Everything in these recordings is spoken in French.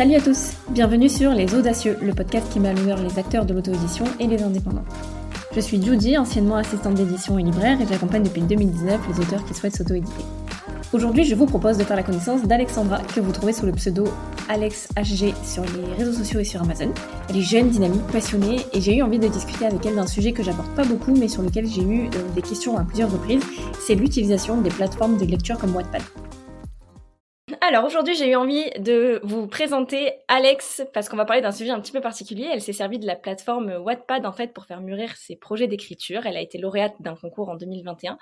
Salut à tous, bienvenue sur Les Audacieux, le podcast qui met à l'honneur les acteurs de l'auto-édition et les indépendants. Je suis Judy, anciennement assistante d'édition et libraire, et j'accompagne depuis 2019 les auteurs qui souhaitent s'auto-éditer. Aujourd'hui, je vous propose de faire la connaissance d'Alexandra, que vous trouvez sous le pseudo AlexHG sur les réseaux sociaux et sur Amazon. Elle est jeune, dynamique, passionnée, et j'ai eu envie de discuter avec elle d'un sujet que j'apporte pas beaucoup, mais sur lequel j'ai eu euh, des questions à plusieurs reprises, c'est l'utilisation des plateformes de lecture comme Wattpad. Alors aujourd'hui, j'ai eu envie de vous présenter Alex parce qu'on va parler d'un sujet un petit peu particulier. Elle s'est servie de la plateforme Wattpad en fait pour faire mûrir ses projets d'écriture. Elle a été lauréate d'un concours en 2021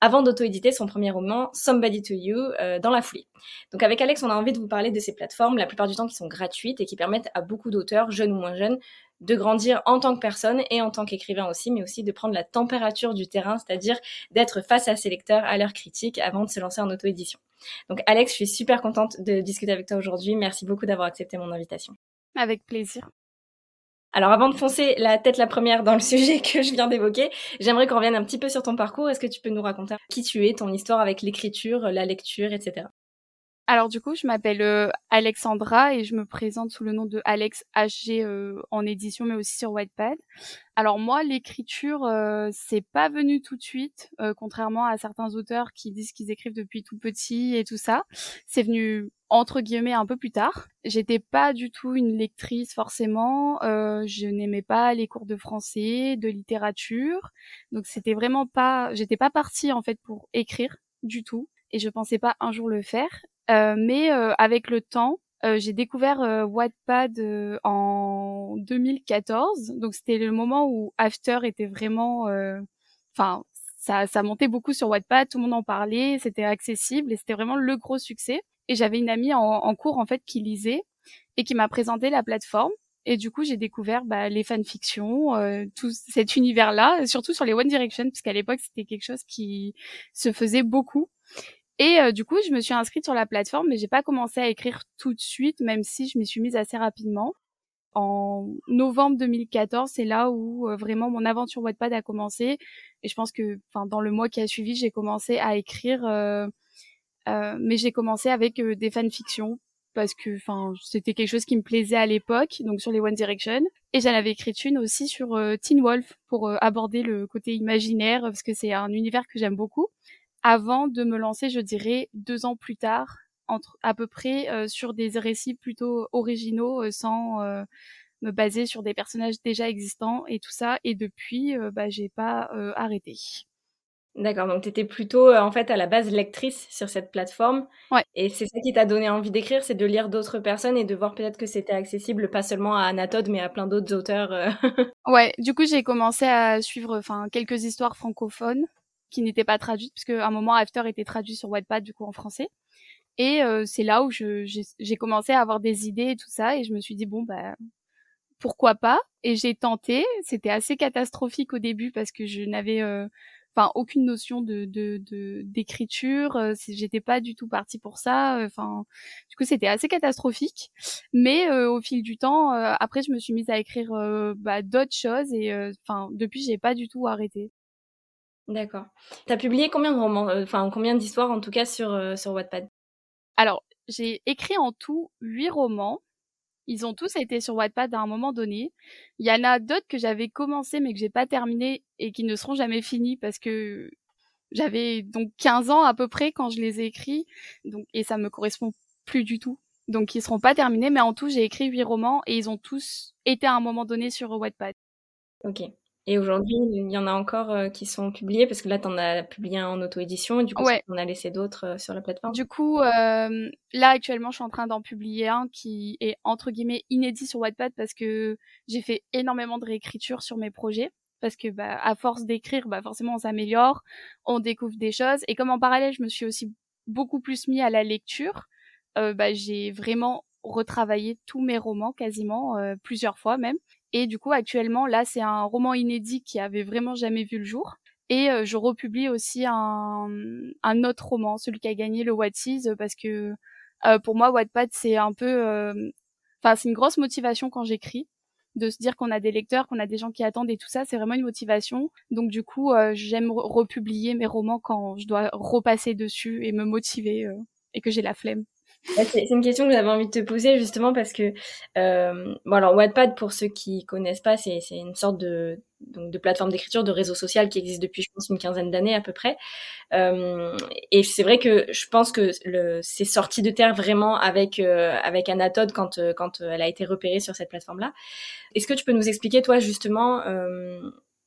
avant d'auto-éditer son premier roman Somebody to You euh, dans la foulée. Donc avec Alex, on a envie de vous parler de ces plateformes, la plupart du temps qui sont gratuites et qui permettent à beaucoup d'auteurs, jeunes ou moins jeunes, de grandir en tant que personne et en tant qu'écrivain aussi, mais aussi de prendre la température du terrain, c'est-à-dire d'être face à ses lecteurs, à leurs critiques, avant de se lancer en auto-édition. Donc Alex, je suis super contente de discuter avec toi aujourd'hui. Merci beaucoup d'avoir accepté mon invitation. Avec plaisir. Alors avant de foncer la tête la première dans le sujet que je viens d'évoquer, j'aimerais qu'on revienne un petit peu sur ton parcours. Est-ce que tu peux nous raconter qui tu es, ton histoire avec l'écriture, la lecture, etc. Alors du coup, je m'appelle euh, Alexandra et je me présente sous le nom de Alex HG euh, en édition, mais aussi sur Whitepad. Alors moi, l'écriture, euh, c'est pas venu tout de suite, contrairement à certains auteurs qui disent qu'ils écrivent depuis tout petit et tout ça. C'est venu entre guillemets un peu plus tard. J'étais pas du tout une lectrice forcément. je n'aimais pas les cours de français, de littérature, donc c'était vraiment pas. J'étais pas partie en fait pour écrire du tout et je pensais pas un jour le faire. Euh, mais euh, avec le temps, euh, j'ai découvert Wattpad en 2014. Donc c'était le moment où After était vraiment, enfin, ça, ça montait beaucoup sur Wattpad, tout le monde en parlait, c'était accessible et c'était vraiment le gros succès. Et j'avais une amie en, en, cours en fait qui lisait et qui m'a présenté la plateforme. Et du coup, j'ai découvert bah, les fanfictions, euh, tout cet univers-là, surtout sur les One Direction, parce qu'à l'époque, c'était quelque chose qui se faisait beaucoup. Et euh, du coup, je me suis inscrite sur la plateforme, mais j'ai pas commencé à écrire tout de suite, même si je m'y suis mise assez rapidement. En novembre 2014, c'est là où euh, vraiment mon aventure Wattpad a commencé. Et je pense que, enfin, dans le mois qui a suivi, j'ai commencé à écrire, euh, mais j'ai commencé avec des fanfictions parce que, enfin, c'était quelque chose qui me plaisait à l'époque, donc sur les One Direction. Et j'en avais écrit une aussi sur Teen Wolf pour aborder le côté imaginaire, parce que c'est un univers que j'aime beaucoup avant de me lancer, je dirais, deux ans plus tard, entre à peu près euh, sur des récits plutôt originaux, euh, sans euh, me baser sur des personnages déjà existants et tout ça. Et depuis, bah, j'ai pas arrêté. D'accord, donc tu étais plutôt en fait à la base lectrice sur cette plateforme. Ouais. Et c'est ça qui t'a donné envie d'écrire, c'est de lire d'autres personnes et de voir peut-être que c'était accessible pas seulement à Anatode mais à plein d'autres auteurs. ouais, du coup j'ai commencé à suivre enfin quelques histoires francophones qui n'était pas traduite, puisque à un moment After était traduit sur Wattpad du coup en français. Et euh, c'est là où j'ai commencé à avoir des idées et tout ça, et je me suis dit bon bah pourquoi pas? Et j'ai tenté. C'était assez catastrophique au début parce que je n'avais euh, enfin aucune notion de d'écriture. De, J'étais pas du tout partie pour ça. Enfin du coup c'était assez catastrophique. Mais euh, au fil du temps, après je me suis mise à écrire bah, d'autres choses et enfin depuis j'ai pas du tout arrêté. D'accord. Tu as publié combien de romans, euh, enfin combien d'histoires en tout cas sur, euh, sur Wattpad? Alors, j'ai écrit en tout huit romans. Ils ont tous été sur Wattpad à un moment donné. Il y en a d'autres que j'avais commencé mais que j'ai pas terminé et qui ne seront jamais finis parce que j'avais donc 15 ans à peu près quand je les ai écrits. Donc, et ça me correspond plus du tout. Donc ils seront pas terminés, mais en tout j'ai écrit huit romans et ils ont tous été à un moment donné sur Wattpad. Ok. Et aujourd'hui, il y en a encore euh, qui sont publiés parce que là, tu en as publié un en auto-édition et du coup, ouais. on a laissé d'autres euh, sur la plateforme. Du coup, euh, là, actuellement, je suis en train d'en publier un qui est entre guillemets inédit sur Wattpad parce que j'ai fait énormément de réécriture sur mes projets. Parce que, bah, à force d'écrire, bah, forcément, on s'améliore, on découvre des choses. Et comme en parallèle, je me suis aussi beaucoup plus mis à la lecture, bah, j'ai vraiment retravaillé tous mes romans quasiment, plusieurs fois même. Et du coup, actuellement, là, c'est un roman inédit qui avait vraiment jamais vu le jour. Et euh, je republie aussi un, un, autre roman, celui qui a gagné le Is, parce que euh, pour moi, Wattpad, c'est un peu... Euh, enfin, c'est une grosse motivation quand j'écris, de se dire qu'on a des lecteurs, qu'on a des gens qui attendent et tout ça, c'est vraiment une motivation. Donc du coup, j'aime republier mes romans quand je dois repasser dessus et me motiver et que j'ai la flemme. C'est une question que j'avais envie de te poser justement parce que euh, bon alors Wattpad pour ceux qui connaissent pas c'est une sorte de donc de plateforme d'écriture de réseau social qui existe depuis je pense une quinzaine d'années à peu près. Euh, et c'est vrai que je pense que c'est sorti de terre vraiment avec euh, avec Anatode quand euh, quand elle a été repérée sur cette plateforme là est-ce que tu peux nous expliquer toi justement euh,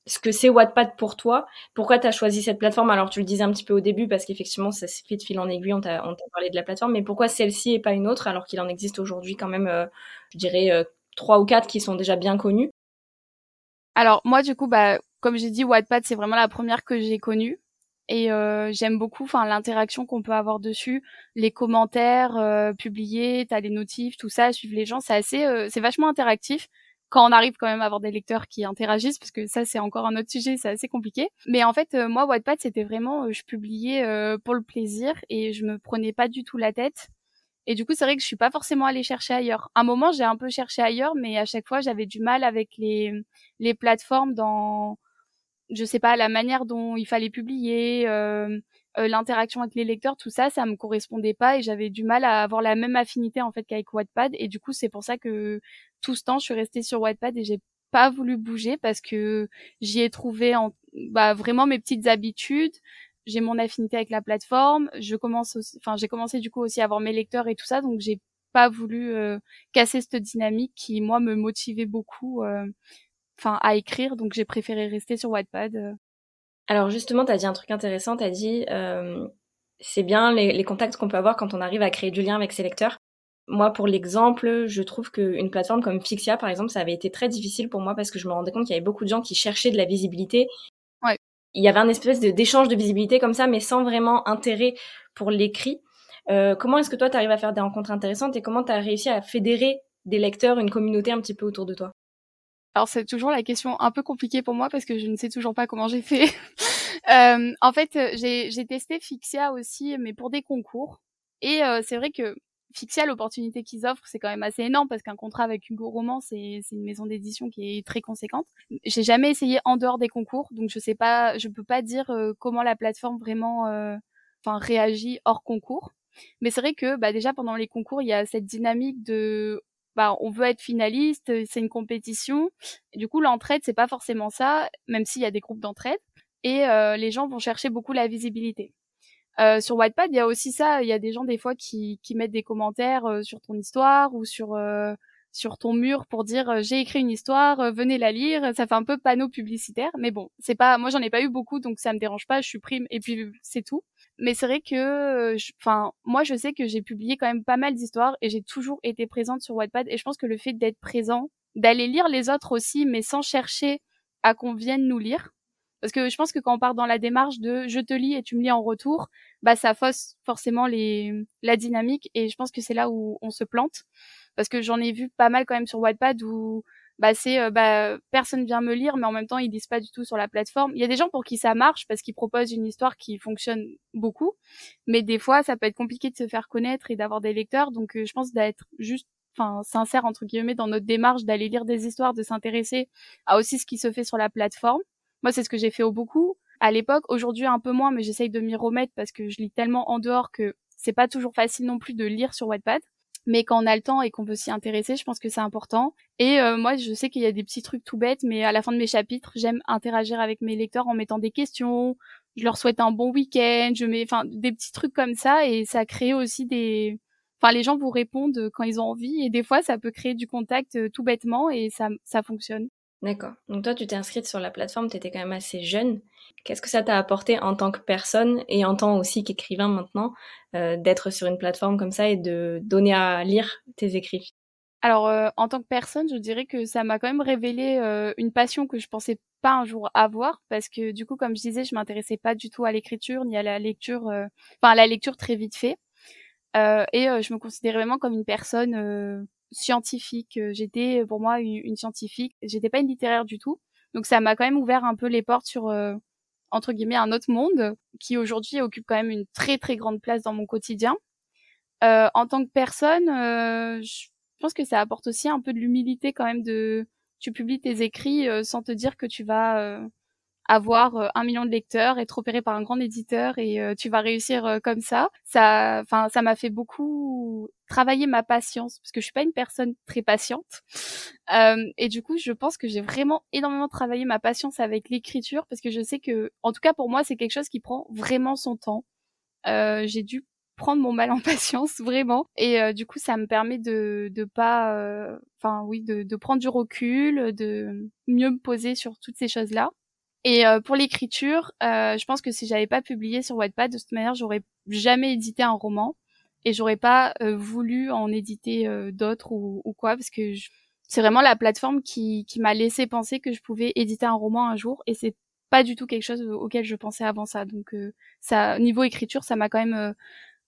ce que c'est Wattpad pour toi. Pourquoi tu as choisi cette plateforme? Alors, tu le disais un petit peu au début, parce qu'effectivement, ça se fait de fil en aiguille, on t'a parlé de la plateforme, mais pourquoi celle-ci et pas une autre, alors qu'il en existe aujourd'hui quand même, euh, je dirais, euh, trois ou quatre qui sont déjà bien connus Alors, moi, du coup, bah, comme j'ai dit, Wattpad, c'est vraiment la première que j'ai connue. Et euh, j'aime beaucoup enfin l'interaction qu'on peut avoir dessus, les commentaires euh, publiés, t'as les notifs, tout ça, suivre les gens, c'est assez c'est vachement interactif quand on arrive quand même à avoir des lecteurs qui interagissent, parce que ça c'est encore un autre sujet, c'est assez compliqué. Mais en fait, euh, moi Wattpad c'était vraiment, euh, je publiais euh, pour le plaisir et je me prenais pas du tout la tête. Et du coup, c'est vrai que je suis pas forcément allée chercher ailleurs. À un moment, j'ai un peu cherché ailleurs, mais à chaque fois, j'avais du mal avec les les plateformes dans, je sais pas, la manière dont il fallait publier. Euh, euh, l'interaction avec les lecteurs, tout ça, ça me correspondait pas et j'avais du mal à avoir la même affinité en fait qu'avec Wattpad et du coup c'est pour ça que tout ce temps je suis restée sur Wattpad et j'ai pas voulu bouger parce que j'y ai trouvé en, bah, vraiment mes petites habitudes. J'ai mon affinité avec la plateforme. Je commence, enfin j'ai commencé du coup aussi à avoir mes lecteurs et tout ça, donc j'ai pas voulu euh, casser cette dynamique qui moi me motivait beaucoup, euh, enfin à écrire. Donc j'ai préféré rester sur Wattpad. Alors justement, tu as dit un truc intéressant, tu as dit euh, c'est bien les, les contacts qu'on peut avoir quand on arrive à créer du lien avec ses lecteurs. Moi, pour l'exemple, je trouve qu'une plateforme comme Fixia, par exemple, ça avait été très difficile pour moi parce que je me rendais compte qu'il y avait beaucoup de gens qui cherchaient de la visibilité. Ouais. Il y avait un espèce d'échange de, visibilité comme ça, mais sans vraiment intérêt pour l'écrit. Euh, comment est-ce que toi, tu arrives à faire des rencontres intéressantes et comment tu as réussi à fédérer des lecteurs, une communauté un petit peu autour de toi? Alors c'est toujours la question un peu compliquée pour moi parce que je ne sais toujours pas comment j'ai fait. euh, en fait, euh, j'ai testé Fixia aussi, mais pour des concours. Et euh, c'est vrai que Fixia, l'opportunité qu'ils offrent, c'est quand même assez énorme parce qu'un contrat avec Hugo Roman, c'est une maison d'édition qui est très conséquente. J'ai jamais essayé en dehors des concours, donc je sais pas, je peux pas dire euh, comment la plateforme vraiment, enfin réagit hors concours. Mais c'est vrai que bah, déjà pendant les concours, il y a cette dynamique de bah, on veut être finaliste, c'est une compétition. Du coup, l'entraide, c'est pas forcément ça, même s'il y a des groupes d'entraide. Et euh, les gens vont chercher beaucoup la visibilité. Euh, sur Wattpad, il y a aussi ça. Il y a des gens des fois qui, qui mettent des commentaires euh, sur ton histoire ou sur euh, sur ton mur pour dire j'ai écrit une histoire, venez la lire. Ça fait un peu panneau publicitaire, mais bon, c'est pas. Moi, j'en ai pas eu beaucoup, donc ça me dérange pas. Je suis prime et puis c'est tout mais c'est vrai que, enfin, moi je sais que j'ai publié quand même pas mal d'histoires et j'ai toujours été présente sur Wattpad et je pense que le fait d'être présent, d'aller lire les autres aussi, mais sans chercher à qu'on vienne nous lire, parce que je pense que quand on part dans la démarche de je te lis et tu me lis en retour, bah ça fausse forcément les la dynamique et je pense que c'est là où on se plante parce que j'en ai vu pas mal quand même sur Wattpad où bah c'est euh, bah personne vient me lire mais en même temps ils disent pas du tout sur la plateforme. Il y a des gens pour qui ça marche parce qu'ils proposent une histoire qui fonctionne beaucoup, mais des fois ça peut être compliqué de se faire connaître et d'avoir des lecteurs donc euh, je pense d'être juste enfin sincère entre guillemets dans notre démarche d'aller lire des histoires, de s'intéresser à aussi ce qui se fait sur la plateforme. Moi c'est ce que j'ai fait au beaucoup à l'époque, aujourd'hui un peu moins mais j'essaye de m'y remettre parce que je lis tellement en dehors que c'est pas toujours facile non plus de lire sur Wattpad mais quand on a le temps et qu'on veut s'y intéresser, je pense que c'est important. Et euh, moi, je sais qu'il y a des petits trucs tout bêtes, mais à la fin de mes chapitres, j'aime interagir avec mes lecteurs en mettant des questions. Je leur souhaite un bon week-end. Je mets, enfin, des petits trucs comme ça, et ça crée aussi des. Enfin, les gens vous répondent quand ils ont envie, et des fois, ça peut créer du contact euh, tout bêtement, et ça, ça fonctionne. D'accord. Donc toi, tu t'es inscrite sur la plateforme, tu étais quand même assez jeune. Qu'est-ce que ça t'a apporté en tant que personne et en tant aussi qu'écrivain maintenant euh, d'être sur une plateforme comme ça et de donner à lire tes écrits? Alors euh, en tant que personne, je dirais que ça m'a quand même révélé euh, une passion que je pensais pas un jour avoir parce que du coup, comme je disais, je m'intéressais pas du tout à l'écriture ni à la lecture, enfin à la lecture très vite fait. et je me considérais vraiment comme une personne scientifique. J'étais pour moi une, scientifique. J'étais pas une littéraire du tout. Donc ça m'a quand même ouvert un peu les portes sur entre guillemets un autre monde qui aujourd'hui occupe quand même une très très grande place dans mon quotidien. Euh, en tant que personne, euh, je pense que ça apporte aussi un peu de l'humilité quand même de tu publies tes écrits euh, sans te dire que tu vas avoir euh, un million de lecteurs, être opéré par un grand éditeur et euh, tu vas réussir euh, comme ça. Ça, enfin, ça m'a fait beaucoup travailler ma patience parce que je suis pas une personne très patiente. et du coup, je pense que j'ai vraiment énormément travaillé ma patience avec l'écriture parce que je sais que, en tout cas pour moi, c'est quelque chose qui prend vraiment son temps. j'ai dû prendre mon mal en patience vraiment et du coup ça me permet de de pas enfin oui de, de prendre du recul de mieux me poser sur toutes ces choses là et euh, pour l'écriture, euh, je pense que si j'avais pas publié sur Wattpad, de toute manière, j'aurais jamais édité un roman et j'aurais pas euh, voulu en éditer d'autres ou, quoi, parce que c'est vraiment la plateforme qui, qui m'a laissé penser que je pouvais éditer un roman un jour et c'est pas du tout quelque chose auquel je pensais avant ça. Donc ça, niveau écriture, ça m'a quand même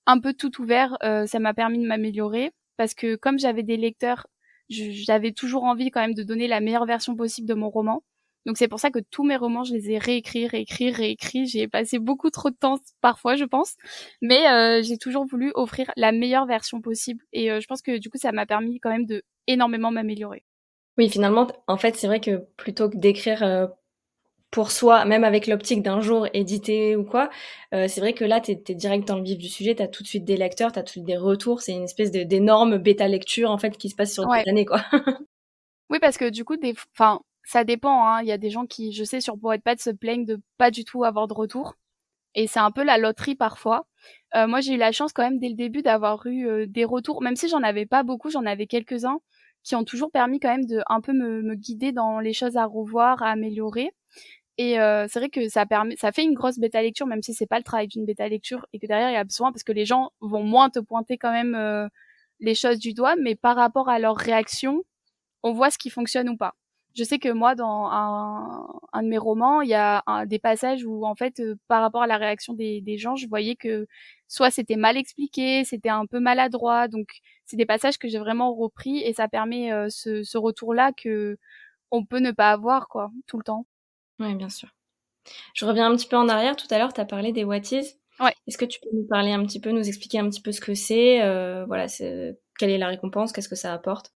un peu tout ouvert. ça m'a permis de m'améliorer parce que comme j'avais des lecteurs, j'avais toujours envie quand même de donner la meilleure version possible de mon roman. Donc c'est pour ça que tous mes romans, je les ai réécrits, réécrits, réécrits. J'ai passé beaucoup trop de temps parfois, je pense, mais euh, j'ai toujours voulu offrir la meilleure version possible. Et euh, je pense que du coup, ça m'a permis quand même de énormément m'améliorer. Oui, finalement, en fait, c'est vrai que plutôt que d'écrire euh, pour soi, même avec l'optique d'un jour éditer ou quoi, c'est vrai que là, tu es, direct dans le vif du sujet, tu as tout de suite des lecteurs, tu as tout de suite des retours, c'est une espèce d'énorme bêta-lecture en fait qui se passe sur ouais. années, quoi. oui, parce que du coup, des, enfin, ça dépend. Hein. Il y a des gens qui, je sais, sur Poetpad se plaignent de pas du tout avoir de retour. Et c'est un peu la loterie parfois. Euh, moi, j'ai eu la chance quand même dès le début d'avoir eu euh, des retours, même si j'en avais pas beaucoup, j'en avais quelques-uns qui ont toujours permis quand même de un peu me, me guider dans les choses à revoir, à améliorer. Et euh, c'est vrai que ça permet, ça fait une grosse bêta lecture, même si c'est pas le travail d'une bêta lecture et que derrière il y a besoin parce que les gens vont moins te pointer quand même euh, les choses du doigt, mais par rapport à leur réaction, on voit ce qui fonctionne ou pas je sais que moi, dans un, un de mes romans, il y a des passages où, en fait, euh, par rapport à la réaction des, des, gens, je voyais que soit c'était mal expliqué, c'était un peu maladroit. Donc, c'est des passages que j'ai vraiment repris et ça permet euh, ce, ce retour-là que on peut ne pas avoir, quoi, tout le temps. Oui, bien sûr. Je reviens un petit peu en arrière. Tout à l'heure, tu as parlé des what Ouais. Est-ce que tu peux nous parler un petit peu, nous expliquer un petit peu ce que c'est, euh, voilà, quelle est la récompense, qu'est-ce que ça apporte?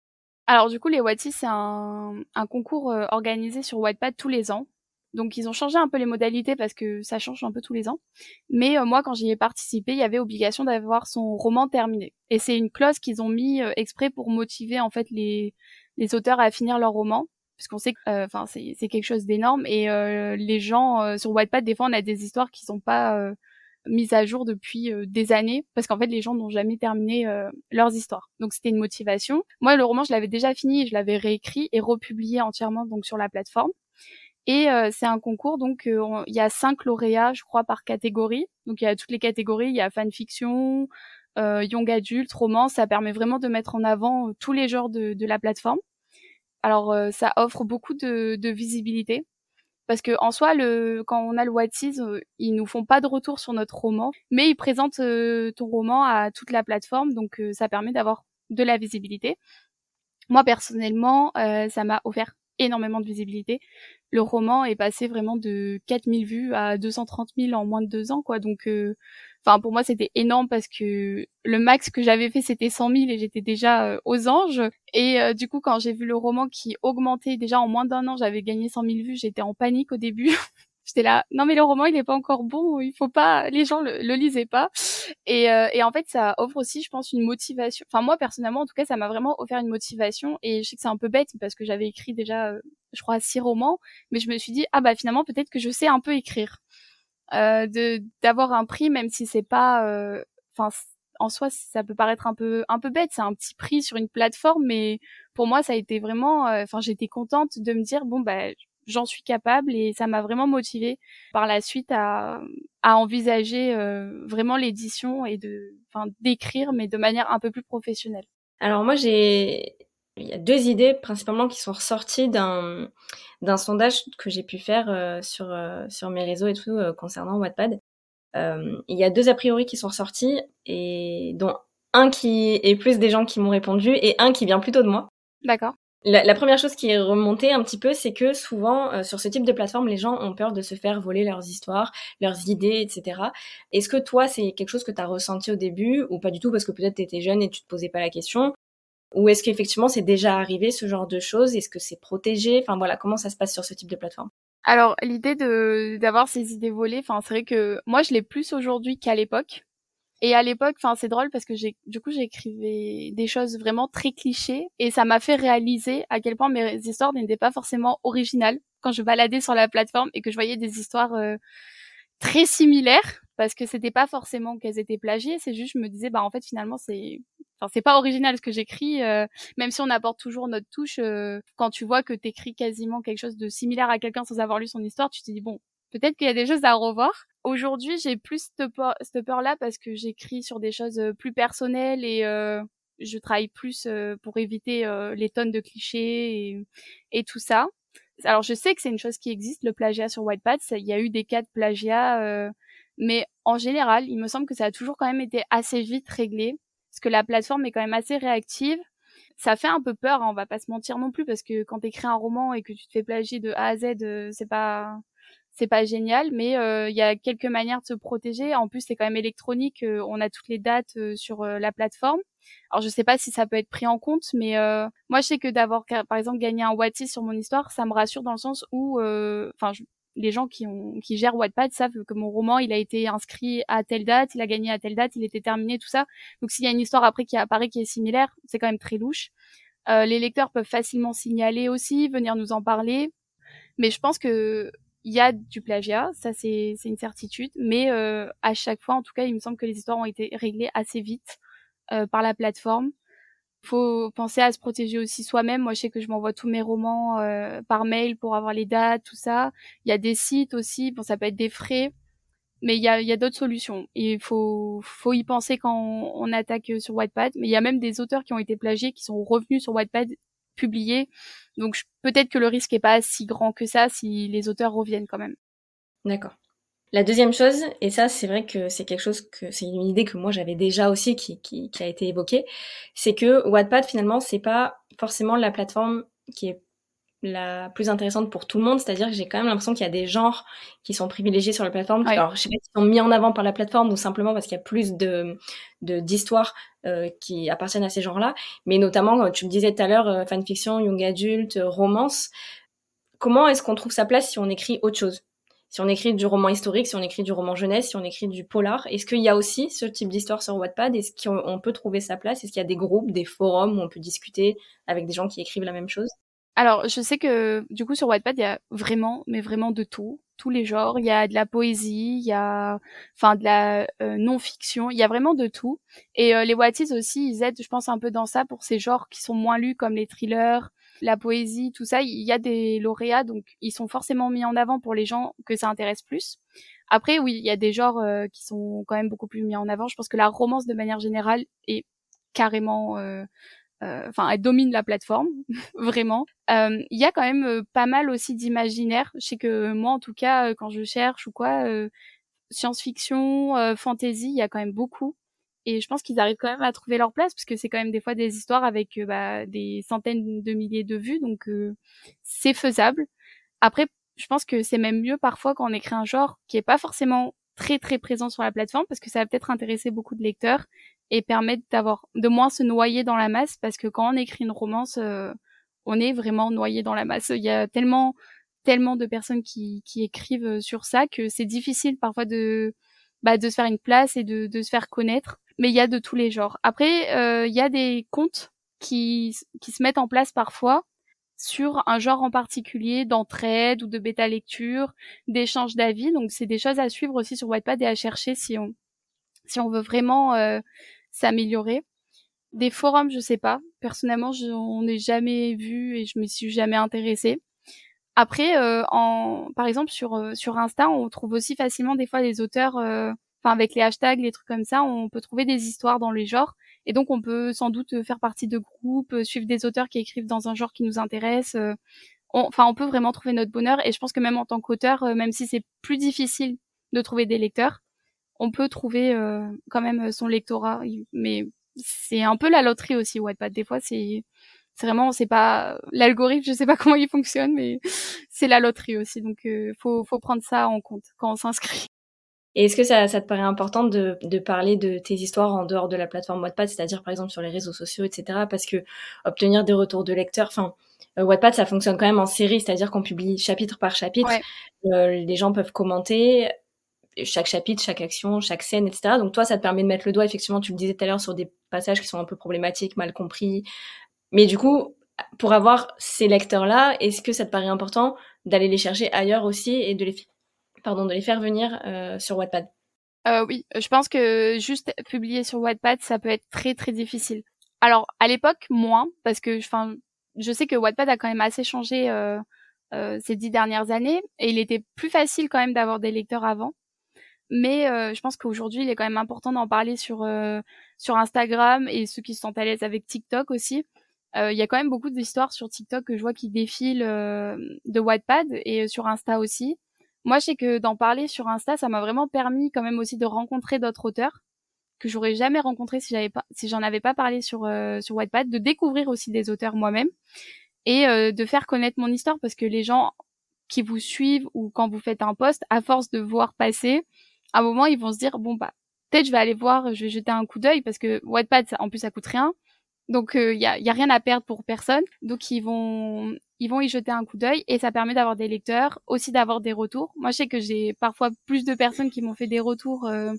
Alors du coup, les Wattis, c'est un, concours euh, organisé sur Wattpad tous les ans. Donc ils ont changé un peu les modalités parce que ça change un peu tous les ans. Mais euh, moi, quand j'y ai participé, il y avait obligation d'avoir son roman terminé. Et c'est une clause qu'ils ont mis euh, exprès pour motiver en fait les, les auteurs à finir leur roman. Parce qu'on sait que enfin c'est quelque chose d'énorme et les gens sur Wattpad des fois on a des histoires qui sont pas mise à jour depuis euh, des années parce qu'en fait les gens n'ont jamais terminé euh, leurs histoires. Donc c'était une motivation. Moi le roman je l'avais déjà fini, je l'avais réécrit et republié entièrement donc sur la plateforme. Et euh, c'est un concours donc il y a cinq lauréats je crois par catégorie. Donc il y a toutes les catégories, il y a fanfiction, young adulte, romance. Ça permet vraiment de mettre en avant tous les genres de, de la plateforme. Alors ça offre beaucoup de, de visibilité parce que en soi, le, quand on a le What euh, ils nous font pas de retour sur notre roman, mais ils présentent euh, ton roman à toute la plateforme, donc euh, ça permet d'avoir de la visibilité. Moi personnellement, ça m'a offert énormément de visibilité. Le roman est passé vraiment de 4000 vues à 230 000 en moins de deux ans, quoi. Donc, enfin pour moi c'était énorme parce que le max que j'avais fait c'était 100 000 et j'étais déjà euh, aux anges et euh, du coup quand j'ai vu le roman qui augmentait déjà en moins d'un an j'avais gagné 100 000 vues j'étais en panique au début j'étais là non mais le roman il est pas encore bon il faut pas les gens le lisaient pas et, euh, et en fait ça offre aussi je pense une motivation. Enfin moi personnellement en tout cas ça m'a vraiment offert une motivation. Et je sais que c'est un peu bête parce que j'avais écrit déjà je crois six romans. Mais je me suis dit ah bah finalement peut-être que je sais un peu écrire. Euh, de d'avoir un prix même si c'est pas euh, enfin en soi ça peut paraître un peu un peu bête. C'est un petit prix sur une plateforme. Mais pour moi ça a été vraiment euh, enfin j'étais contente de me dire bon bah j'en suis capable et ça m'a vraiment motivée par la suite à à envisager vraiment l'édition et de enfin d'écrire mais de manière un peu plus professionnelle alors moi j'ai il y a deux idées principalement qui sont ressorties d'un d'un sondage que j'ai pu faire euh, sur euh, sur mes réseaux et tout euh, concernant Wattpad. il y a deux a priori qui sont ressortis et dont un qui est plus des gens qui m'ont répondu et un qui vient plutôt de moi. D'accord. La, la, première chose qui est remontée un petit peu, c'est que souvent sur ce type de plateforme, les gens ont peur de se faire voler leurs histoires, leurs idées, etc. Est-ce que toi, c'est quelque chose que tu as ressenti au début ou pas du tout parce que peut-être tu étais jeune et tu te posais pas la question? Ou est-ce qu'effectivement c'est déjà arrivé ce genre de choses? Est-ce que c'est protégé? Enfin voilà, comment ça se passe sur ce type de plateforme? Alors l'idée de d'avoir ces idées volées, enfin c'est vrai que moi je l'ai plus aujourd'hui qu'à l'époque. Et à l'époque, enfin c'est drôle parce que j'ai du coup j'écrivais des choses vraiment très clichés et ça m'a fait réaliser à quel point mes histoires n'étaient pas forcément originales quand je baladais sur la plateforme et que je voyais des histoires euh, très similaires parce que c'était pas forcément qu'elles étaient plagiées, c'est juste je me disais bah en fait finalement c'est enfin c'est pas original ce que j'écris euh, même si on apporte toujours notre touche euh, quand tu vois que t'écris quasiment quelque chose de similaire à quelqu'un sans avoir lu son histoire, tu te dis bon, peut-être qu'il y a des choses à revoir. Aujourd'hui, j'ai plus cette peur, cette peur là parce que j'écris sur des choses plus personnelles et je travaille plus pour éviter les tonnes de clichés et, tout ça alors je sais que c'est une chose qui existe, le plagiat sur Whitepad. Il y a eu des cas de plagiat, euh, mais en général, il me semble que ça a toujours quand même été assez vite réglé, parce que la plateforme est quand même assez réactive. Ça fait un peu peur, hein, on va pas se mentir non plus, parce que quand tu écris un roman et que tu te fais plagier de A à Z, euh, c'est pas c'est pas génial, mais euh, il y a quelques manières de se protéger. En plus, c'est quand même électronique, on a toutes les dates sur la plateforme. Alors je sais pas si ça peut être pris en compte, mais euh, moi je sais que d'avoir par exemple gagné un Wattys sur mon histoire, ça me rassure dans le sens où, euh, enfin, les gens qui ont qui gèrent Wattpad savent que mon roman il a été inscrit à telle date, il a gagné à telle date, il était terminé, tout ça. Donc s'il y a une histoire après qui apparaît qui est similaire, c'est quand même très louche. Euh, les lecteurs peuvent facilement signaler aussi, venir nous en parler. Mais je pense que il y a du plagiat, ça c'est une certitude. Mais euh, à chaque fois, en tout cas, il me semble que les histoires ont été réglées assez vite. Euh, par la plateforme. Faut penser à se protéger aussi soi-même. Moi, je sais que je m'envoie tous mes romans euh, par mail pour avoir les dates, tout ça. Il y a des sites aussi. Bon, ça peut être des frais, mais il y a, y a d'autres solutions. Il faut, faut y penser quand on, attaque sur Wattpad. Mais il y a même des auteurs qui ont été plagiés, qui sont revenus sur Wattpad publiés. Donc peut-être que le risque est pas si grand que ça si les auteurs reviennent quand même. D'accord. La deuxième chose, et ça c'est vrai que c'est quelque chose que c'est une idée que moi j'avais déjà aussi qui, qui, qui a été évoquée, c'est que Wattpad finalement c'est pas forcément la plateforme qui est la plus intéressante pour tout le monde, c'est-à-dire que j'ai quand même l'impression qu'il y a des genres qui sont privilégiés sur la plateforme. Alors je sais pas s'ils sont mis en avant par la plateforme ou simplement parce qu'il y a plus de d'histoires euh, qui appartiennent à ces genres-là, mais notamment tu me disais tout à l'heure euh, fanfiction, young adult, romance. Comment est-ce qu'on trouve sa place si on écrit autre chose? Si on écrit du roman historique, si on écrit du roman jeunesse, si on écrit du polar. Est-ce qu'il y a aussi ce type d'histoire sur Wattpad? Est-ce qu'on peut trouver sa place? Est-ce qu'il y a des groupes, des forums où on peut discuter avec des gens qui écrivent la même chose? Alors, je sais que du coup sur Wattpad, il y a vraiment, mais vraiment de tout, tous les genres. Il y a de la poésie, il y a, enfin, de la euh, non-fiction. Il y a vraiment de tout. Et euh, les Watties aussi, ils aident, je pense, un peu dans ça pour ces genres qui sont moins lus, comme les thrillers, la poésie, tout ça, il y a des lauréats, donc ils sont forcément mis en avant pour les gens que ça intéresse plus. Après, oui, il y a des genres euh, qui sont quand même beaucoup plus mis en avant. Je pense que la romance, de manière générale, est carrément, euh, enfin, elle domine la plateforme, vraiment. Il y a quand même pas mal aussi d'imaginaire. Je sais que moi, en tout cas, quand je cherche ou quoi, science-fiction, fantasy, il y a quand même beaucoup et je pense qu'ils arrivent quand même à trouver leur place parce que c'est quand même des fois des histoires avec euh, bah, des centaines de milliers de vues donc euh, c'est faisable après je pense que c'est même mieux parfois quand on écrit un genre qui est pas forcément très très présent sur la plateforme parce que ça va peut-être intéresser beaucoup de lecteurs et permettre d'avoir de moins se noyer dans la masse parce que quand on écrit une romance euh, on est vraiment noyé dans la masse il y a tellement tellement de personnes qui, qui écrivent sur ça que c'est difficile parfois de bah, de se faire une place et de, de se faire connaître mais il y a de tous les genres. Après, euh, il y a des comptes qui, qui se mettent en place parfois sur un genre en particulier d'entraide ou de bêta lecture, d'échange d'avis. Donc c'est des choses à suivre aussi sur Whitepad et à chercher si on si on veut vraiment euh, s'améliorer. Des forums, je sais pas. Personnellement, je n'en ai jamais vu et je me suis jamais intéressée. Après, euh, en, par exemple sur euh, sur Insta, on trouve aussi facilement des fois des auteurs enfin avec les hashtags, les trucs comme ça, on peut trouver des histoires dans les genres. Et donc on peut sans doute faire partie de groupes, euh, suivre des auteurs qui écrivent dans un genre qui nous intéresse. Euh, enfin, on, peut vraiment trouver notre bonheur. Et je pense que même en tant qu'auteur, euh, même si c'est plus difficile de trouver des lecteurs, on peut trouver quand même son lectorat. Mais c'est un peu la loterie aussi, Wattpad. Des fois, c'est c'est vraiment c'est pas l'algorithme je sais pas comment il fonctionne mais c'est la loterie aussi donc faut faut prendre ça en compte quand on s'inscrit et est-ce que ça, ça, te paraît important de, de, parler de tes histoires en dehors de la plateforme Wattpad, c'est-à-dire par exemple sur les réseaux sociaux, etc. Parce que obtenir des retours de lecteurs, enfin, Wattpad, ça fonctionne quand même en série, c'est-à-dire qu'on publie chapitre par chapitre. les gens peuvent commenter chaque chapitre, chaque action, chaque scène, etc. Donc toi, ça te permet de mettre le doigt, effectivement, tu le disais tout à l'heure, sur des passages qui sont un peu problématiques, mal compris. Mais du coup, pour avoir ces lecteurs-là, est-ce que ça te paraît important d'aller les chercher ailleurs aussi et de les, pardon, de les faire venir euh, sur Wattpad? Euh, Oui, je pense que juste publier sur Wattpad, ça peut être très très difficile. Alors à l'époque, moins, parce que je sais que Wattpad a quand même assez changé euh, ces dix dernières années et il était plus facile quand même d'avoir des lecteurs avant. Mais euh, je pense qu'aujourd'hui, il est quand même important d'en parler sur euh, sur Instagram et ceux qui se sentent à l'aise avec TikTok aussi. Euh, il y a quand même beaucoup d'histoires sur TikTok que je vois qui défilent de Wattpad et sur Insta aussi. Moi, je sais que d'en parler sur Insta, ça m'a vraiment permis quand même aussi de rencontrer d'autres auteurs que j'aurais jamais rencontrés si j'avais pas si j'en avais pas parlé sur sur Wattpad, de découvrir aussi des auteurs moi-même et de faire connaître mon histoire parce que les gens qui vous suivent ou quand vous faites un post, à force de voir passer, à un moment, ils vont se dire, bon, bah, peut-être je vais aller voir, je vais jeter un coup d'œil parce que Wattpad, en plus, ça coûte rien. Donc, il euh, y, a, y a rien à perdre pour personne. Donc, ils vont, ils vont y jeter un coup d'œil et ça permet d'avoir des lecteurs, aussi d'avoir des retours. Moi, je sais que j'ai parfois plus de personnes qui m'ont fait des retours euh,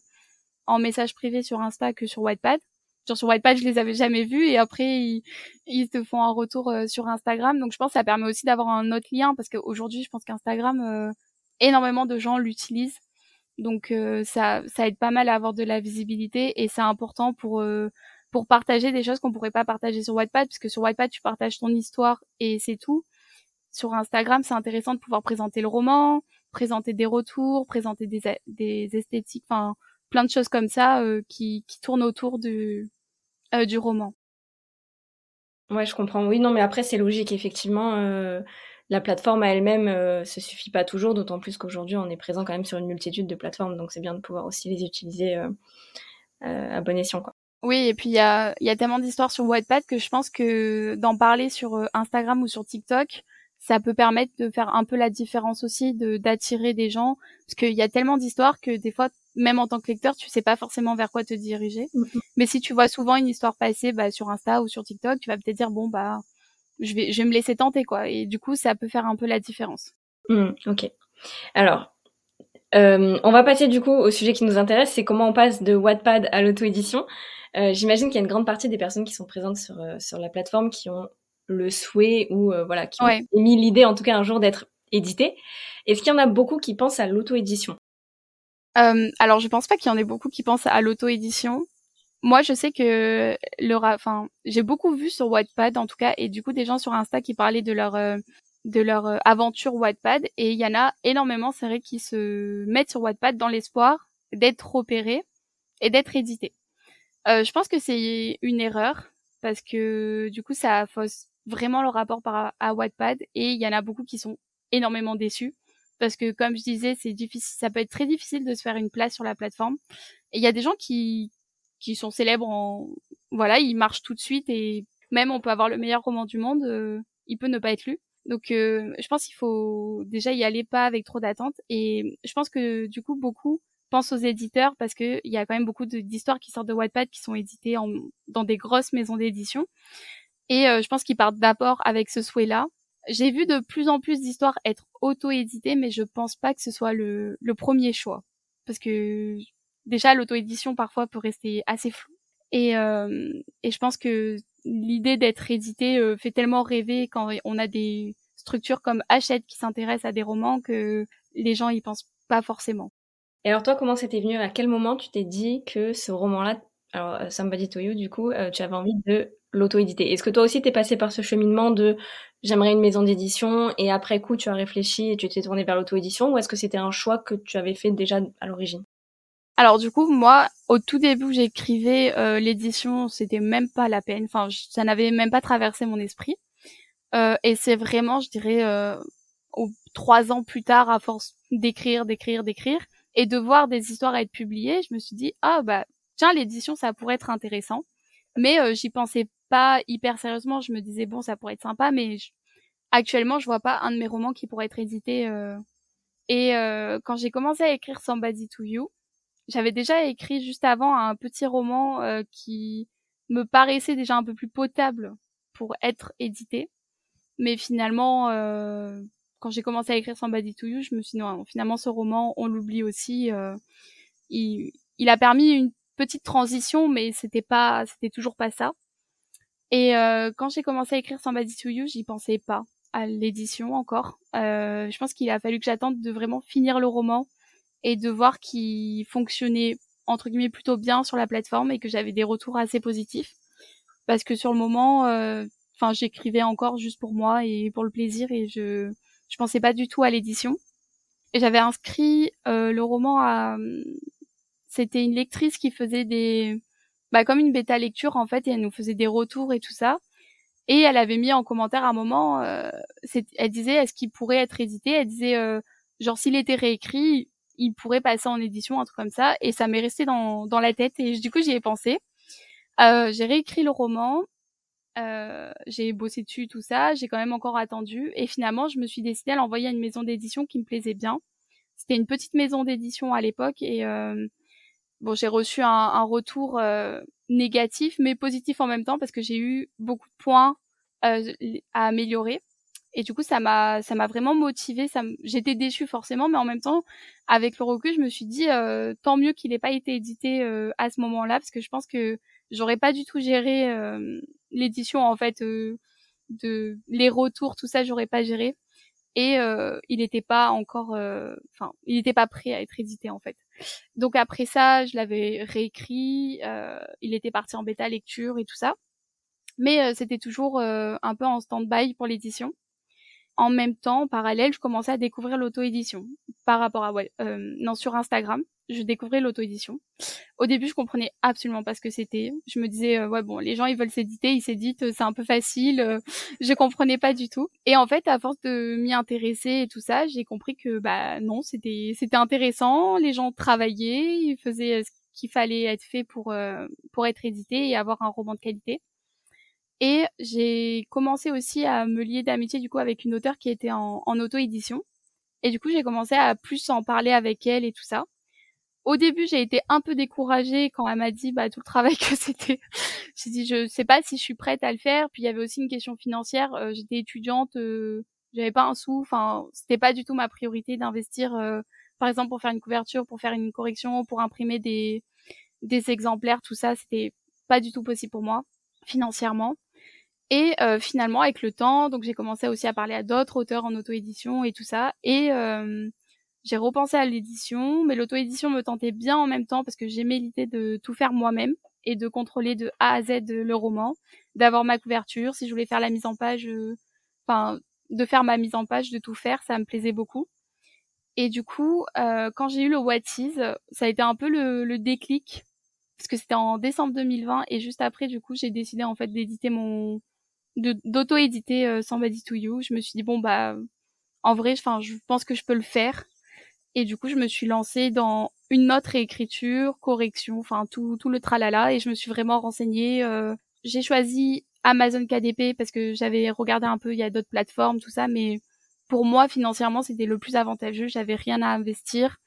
en message privé sur Insta que sur Wattpad. Genre sur Wattpad, je les avais jamais vus et après ils, ils te font un retour euh, sur Instagram. Donc je pense que ça permet aussi d'avoir un autre lien parce qu'aujourd'hui, je pense qu'Instagram, énormément de gens l'utilisent donc euh, ça, ça aide pas mal à avoir de la visibilité et c'est important pour euh, pour partager des choses qu'on pourrait pas partager sur Wattpad parce que sur Wattpad tu partages ton histoire et c'est tout. Sur Instagram, c'est intéressant de pouvoir présenter le roman, présenter des retours, présenter des, des esthétiques, enfin plein de choses comme ça euh, qui, qui tournent autour du du roman. Ouais, je comprends. Oui, non, mais après c'est logique effectivement la plateforme à elle-même euh, se suffit pas toujours, d'autant plus qu'aujourd'hui on est présent quand même sur une multitude de plateformes, donc c'est bien de pouvoir aussi les utiliser euh, euh, à bon escient. Quoi. Oui, et puis il y a, y a tellement d'histoires sur Wattpad que je pense que d'en parler sur Instagram ou sur TikTok, ça peut permettre de faire un peu la différence aussi, de d'attirer des gens, parce qu'il y a tellement d'histoires que des fois, même en tant que lecteur, tu sais pas forcément vers quoi te diriger. Mm-hmm. Mais si tu vois souvent une histoire passer bah, sur Insta ou sur TikTok, tu vas peut-être dire bon bah je vais, je vais me laisser tenter, quoi. Et du coup, ça peut faire un peu la différence. Mmh, ok. Alors, euh, on va passer du coup au sujet qui nous intéresse, c'est comment on passe de Wattpad à l'auto-édition. Euh, J'imagine qu'il y a une grande partie des personnes qui sont présentes sur, euh, sur la plateforme qui ont le souhait ou euh, voilà qui ont émis l'idée en tout cas un jour d'être édité. Est-ce qu'il y en a beaucoup qui pensent à l'auto-édition? Euh, Alors je pense pas qu'il y en ait beaucoup qui pensent à l'auto-édition moi, je sais que le, enfin, j'ai beaucoup vu sur Wattpad en tout cas, et du coup des gens sur Insta qui parlaient de leur euh, de leur euh, aventure Wattpad, et il y en a énormément, c'est vrai, qui se mettent sur Wattpad dans l'espoir d'être opérés et d'être édités. Euh, je pense que c'est une erreur parce que du coup ça fausse vraiment le rapport par à Wattpad, et il y en a beaucoup qui sont énormément déçus parce que comme je disais, c'est difficile, ça peut être très difficile de se faire une place sur la plateforme. Et il y a des gens qui qui sont célèbres en voilà, ils marchent tout de suite et même on peut avoir le meilleur roman du monde, euh, il peut ne pas être lu. Donc euh, je pense qu'il faut déjà y aller pas avec trop d'attentes et je pense que du coup beaucoup pensent aux éditeurs parce que il y a quand même beaucoup d'histoires qui sortent de Wattpad qui sont éditées en, dans des grosses maisons d'édition et euh, je pense qu'ils partent d'abord avec ce souhait-là. J'ai vu de plus en plus d'histoires être auto-éditées mais je pense pas que ce soit le, le premier choix parce que déjà l'auto-édition parfois peut rester assez flou. Et, euh, et je pense que l'idée d'être édité euh, fait tellement rêver quand on a des structures comme Hachette qui s'intéressent à des romans que les gens y pensent pas forcément. Et alors toi, comment c'était venu? À quel moment tu t'es dit que ce roman-là, alors euh, Somebody to You, du coup, tu avais envie de l'auto-éditer? Est-ce que toi aussi t'es passé par ce cheminement de j'aimerais une maison d'édition et après coup tu as réfléchi et tu t'es tourné vers l'auto-édition ou est-ce que c'était un choix que tu avais fait déjà à l'origine? Alors du coup, moi, au tout début j'écrivais euh, l'édition, c'était même pas la peine. Enfin, ça n'avait même pas traversé mon esprit. Euh, et c'est vraiment, je dirais, euh, trois ans plus tard, à force d'écrire, d'écrire, d'écrire, et de voir des histoires être publiées, je me suis dit ah bah tiens l'édition ça pourrait être intéressant. Mais j'y pensais pas hyper sérieusement. Je me disais bon ça pourrait être sympa, mais actuellement je vois pas un de mes romans qui pourrait être édité. Et quand j'ai commencé à écrire Somebody to You, j'avais déjà écrit juste avant un petit roman euh, qui me paraissait déjà un peu plus potable pour être édité. Mais finalement, euh, quand j'ai commencé à écrire Somebody to You, je me suis dit non, finalement ce roman, on l'oublie aussi. Euh, il, a permis une petite transition, mais c'était pas, c'était toujours pas ça. Et quand j'ai commencé à écrire Somebody to You, j'y pensais pas à l'édition encore. Je pense qu'il a fallu que j'attende de vraiment finir le roman et de voir qu'il fonctionnait entre guillemets plutôt bien sur la plateforme et que j'avais des retours assez positifs. Parce que sur le moment, euh, enfin, j'écrivais encore juste pour moi et pour le plaisir et je je pensais pas du tout à l'édition. Et j'avais inscrit euh, le roman à c'était une lectrice qui faisait des bah comme une bêta lecture en fait et elle nous faisait des retours et tout ça. Et elle avait mis en commentaire un moment, euh, elle disait est-ce qu'il pourrait être édité? Elle disait euh, genre s'il était réécrit, il pourrait passer en édition, un truc comme ça. Et ça m'est resté dans, dans la tête et du coup j'y ai pensé. Euh, j'ai réécrit le roman euh, j'ai bossé dessus, tout ça. J'ai quand même encore attendu. Et finalement, je me suis décidée à l'envoyer à une maison d'édition qui me plaisait bien. C'était une petite maison d'édition à l'époque. Et euh, bon, j'ai reçu un, un retour euh, négatif, mais positif en même temps, parce que j'ai eu beaucoup de points à améliorer. Et du coup, ça m'a, ça m'a vraiment motivée. Ça, j'étais déçue forcément, mais en même temps, avec le recul, je me suis dit euh, tant mieux qu'il n'ait pas été édité à ce moment-là, parce que je pense que j'aurais pas du tout géré l'édition en fait euh, de les retours tout ça j'aurais pas géré. Et euh, il n'était pas encore euh, enfin il n'était pas prêt à être édité en fait. Donc après ça je l'avais réécrit il était parti en bêta lecture et tout ça. Mais c'était toujours un peu en stand-by pour l'édition en même temps, en parallèle, je commençais à découvrir l'auto-édition par rapport à ouais, non sur Instagram je découvrais l'auto-édition. Au début, je comprenais absolument pas ce que c'était. Je me disais, euh, ouais, bon, les gens, ils veulent s'éditer, ils s'éditent, c'est un peu facile. Euh, je comprenais pas du tout. Et en fait, à force de m'y intéresser et tout ça, j'ai compris que, bah, non, c'était, c'était intéressant. Les gens travaillaient, ils faisaient ce qu'il fallait être fait pour, euh, pour être édité et avoir un roman de qualité. Et j'ai commencé aussi à me lier d'amitié, du coup, avec une auteure qui était en, auto-édition. Et du coup, j'ai commencé à plus en parler avec elle et tout ça. Au début, j'ai été un peu découragée quand elle m'a dit bah tout le travail que c'était. j'ai dit je sais pas si je suis prête à le faire. Puis il y avait aussi une question financière. Euh, j'étais étudiante, euh, j'avais pas un sou. Enfin, c'était pas du tout ma priorité d'investir, euh, par exemple pour faire une couverture, pour faire une correction, pour imprimer des des exemplaires, tout ça, c'était pas du tout possible pour moi financièrement. Et euh, finalement, avec le temps, donc j'ai commencé aussi à parler à d'autres auteurs en auto-édition et tout ça. Et j'ai repensé à l'édition, mais l'auto-édition me tentait bien en même temps parce que j'aimais l'idée de tout faire moi-même et de contrôler de A à Z le roman, d'avoir ma couverture, si je voulais faire la mise en page, euh, enfin, de faire ma mise en page, de tout faire, ça me plaisait beaucoup. Et du coup, euh, quand j'ai eu le What Is, ça a été un peu le, le déclic, parce que c'était en décembre 2020, et juste après, du coup, j'ai décidé en fait d'éditer mon, d'auto-éditer euh, Somebody to You. Je me suis dit bon bah, en vrai, enfin, je pense que je peux le faire. Et du coup, je me suis lancée dans une note réécriture, correction, enfin tout, tout le tralala. Et je me suis vraiment renseignée. Euh, j'ai choisi Amazon KDP parce que j'avais regardé un peu, il y a d'autres plateformes, tout ça. Mais pour moi, financièrement, c'était le plus avantageux. J'avais rien à investir.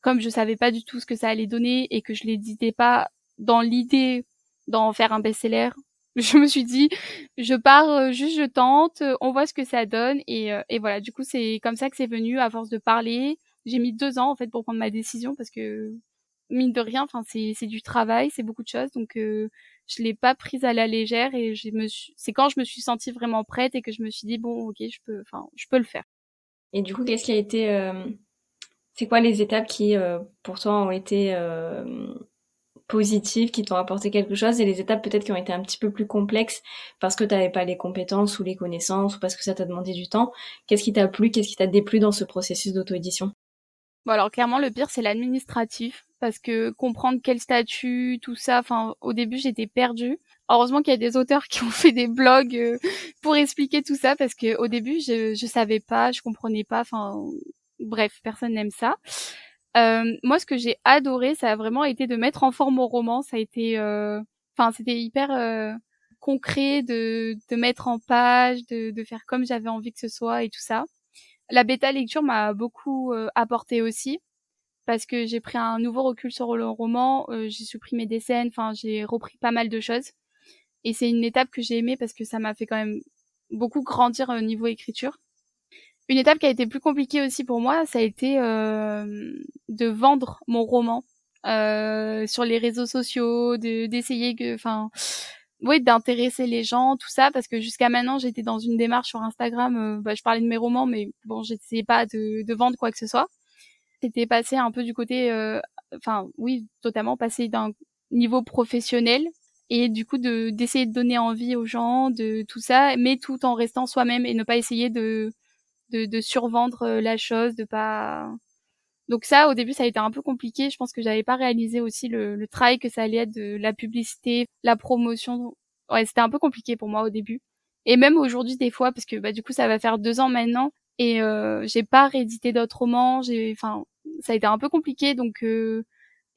Comme je savais pas du tout ce que ça allait donner et que je l'éditais pas dans l'idée d'en faire un best-seller, je me suis dit, je pars, euh, juste je tente, on voit ce que ça donne et, euh, et voilà. Du coup, c'est comme ça que c'est venu à force de parler, j'ai mis deux ans en fait pour prendre ma décision parce que mine de rien, c'est du travail, c'est beaucoup de choses, donc euh, je l'ai pas prise à la légère et je me c'est quand je me suis sentie vraiment prête et que je me suis dit bon ok je peux enfin je peux le faire. Et du coup qu'est-ce qui a été euh, c'est quoi les étapes qui euh, pour toi ont été positives, qui t'ont apporté quelque chose et les étapes peut-être qui ont été un petit peu plus complexes parce que tu n'avais pas les compétences ou les connaissances ou parce que ça t'a demandé du temps. Qu'est-ce qui t'a plu, qu'est-ce qui t'a déplu dans ce processus d'auto-édition? Bon alors clairement le pire c'est l'administratif parce que comprendre quel statut, tout ça, enfin au début j'étais perdue. Heureusement qu'il y a des auteurs qui ont fait des blogs euh, pour expliquer tout ça parce que au début je je savais pas, je comprenais pas, enfin bref personne n'aime ça. Euh, moi ce que j'ai adoré ça a vraiment été de mettre en forme au roman, ça a été, euh, enfin c'était hyper concret de de mettre en page, de de faire comme j'avais envie que ce soit et tout ça. La bêta lecture m'a beaucoup euh, apporté aussi parce que j'ai pris un nouveau recul sur le roman, euh, j'ai supprimé des scènes, enfin j'ai repris pas mal de choses. Et c'est une étape que j'ai aimée parce que ça m'a fait quand même beaucoup grandir au niveau écriture. Une étape qui a été plus compliquée aussi pour moi, ça a été de vendre mon roman sur les réseaux sociaux, de d'essayer que, enfin, oui, d'intéresser les gens, tout ça, parce que jusqu'à maintenant, j'étais dans une démarche sur Instagram. Euh, bah, je parlais de mes romans, mais bon, j'essayais pas de, vendre quoi que ce soit. C'était passé un peu du côté, euh, enfin, oui, totalement passé d'un niveau professionnel et du coup de d'essayer de donner envie aux gens de tout ça, mais tout en restant soi-même et ne pas essayer de de, de survendre euh, la chose, de pas donc ça, au début, ça a été un peu compliqué. Je pense que j'avais pas réalisé aussi le, le, travail que ça allait être de la publicité, la promotion. Ouais, c'était un peu compliqué pour moi au début. Et même aujourd'hui, des fois, parce que bah du coup, ça va faire deux ans maintenant, et euh, j'ai pas réédité d'autres romans. J'ai, enfin, ça a été un peu compliqué, donc euh,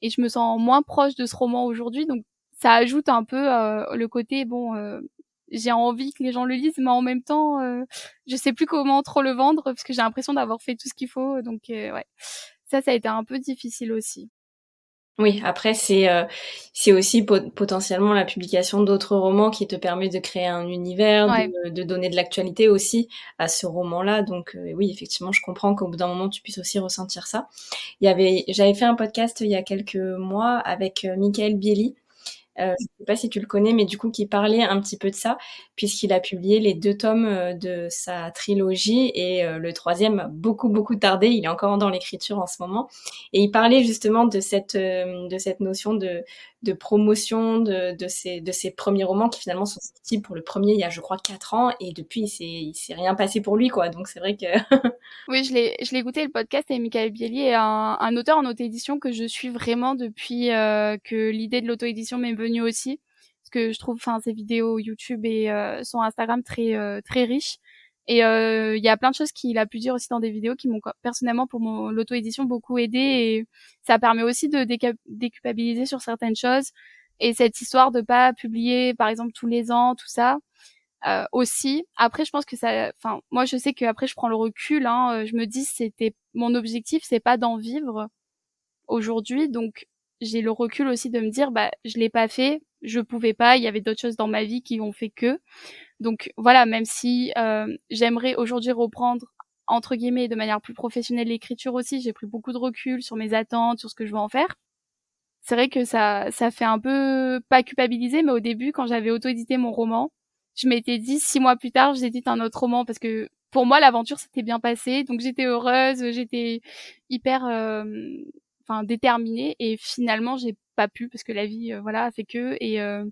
et je me sens moins proche de ce roman aujourd'hui, donc ça ajoute un peu euh, le côté bon. Euh, j'ai envie que les gens le lisent, mais en même temps, euh, je sais plus comment trop le vendre parce que j'ai l'impression d'avoir fait tout ce qu'il faut. Donc ouais, ça, ça a été un peu difficile aussi. Oui, après c'est euh, c'est aussi potentiellement la publication d'autres romans qui te permet de créer un univers, de, donner de l'actualité aussi à ce roman-là. Donc euh, oui, effectivement, je comprends qu'au bout d'un moment tu puisses aussi ressentir ça. Il y avait, j'avais fait un podcast il y a quelques mois avec euh, Michael Bieli euh, je ne sais pas si tu le connais, mais du coup qui parlait un petit peu de ça, puisqu'il a publié les deux tomes euh, de sa trilogie et euh, le troisième beaucoup beaucoup tardé. Il est encore dans l'écriture en ce moment, et il parlait justement de cette de cette notion de de promotion de, de, ces, de ces premiers romans qui finalement sont sortis pour le premier il y a je crois quatre ans et depuis il s'est, rien passé pour lui quoi. Donc c'est vrai que oui je l'ai je l'ai écouté le podcast et Michael Bieli est un, un auteur en auto-édition que je suis vraiment depuis euh, que l'idée de l'auto-édition m'est venue aussi. Parce que je trouve enfin ses vidéos YouTube et euh, son Instagram très euh, très riches et il y a plein de choses qu'il a pu dire aussi dans des vidéos qui m'ont personnellement pour mon l'auto-édition beaucoup aidé. Et ça permet aussi de déculpabiliser sur certaines choses. Et cette histoire de pas publier par exemple tous les ans tout ça euh, aussi. Après je pense que ça enfin moi je sais que après je prends le recul hein, je me dis c'était mon objectif c'est pas d'en vivre aujourd'hui. Donc j'ai le recul aussi de me dire bah je l'ai pas fait je pouvais pas il y avait d'autres choses dans ma vie qui ont fait que donc voilà même si euh, j'aimerais aujourd'hui reprendre entre guillemets de manière plus professionnelle l'écriture aussi j'ai pris beaucoup de recul sur mes attentes sur ce que je veux en faire. C'est vrai que ça ça fait un peu pas culpabiliser mais au début quand j'avais auto-édité mon roman je m'étais dit six mois plus tard j'édite un autre roman parce que pour moi l'aventure s'était bien passée. Donc j'étais heureuse j'étais hyper euh, déterminée et finalement j'ai pas pu parce que la vie euh, voilà fait que et euh,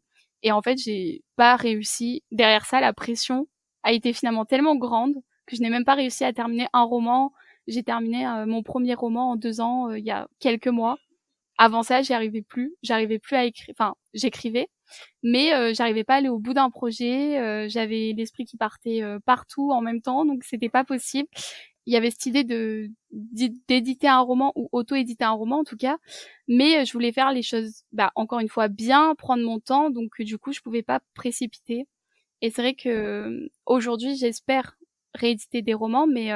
et en fait j'ai pas réussi. Derrière ça la pression a été finalement tellement grande que je n'ai même pas réussi à terminer un roman. J'ai terminé euh, mon premier roman en deux ans il y a quelques mois. Avant ça j'y arrivais plus. J'arrivais plus à écrire enfin j'écrivais. Mais j'arrivais pas à aller au bout d'un projet. J'avais l'esprit qui partait partout en même temps. Donc c'était pas possible il y avait cette idée de d'éditer un roman ou auto-éditer un roman en tout cas, mais euh, je voulais faire les choses, bah, encore une fois bien, prendre mon temps, donc euh, du coup je pouvais pas précipiter. Et c'est vrai que euh, aujourd'hui j'espère rééditer des romans, mais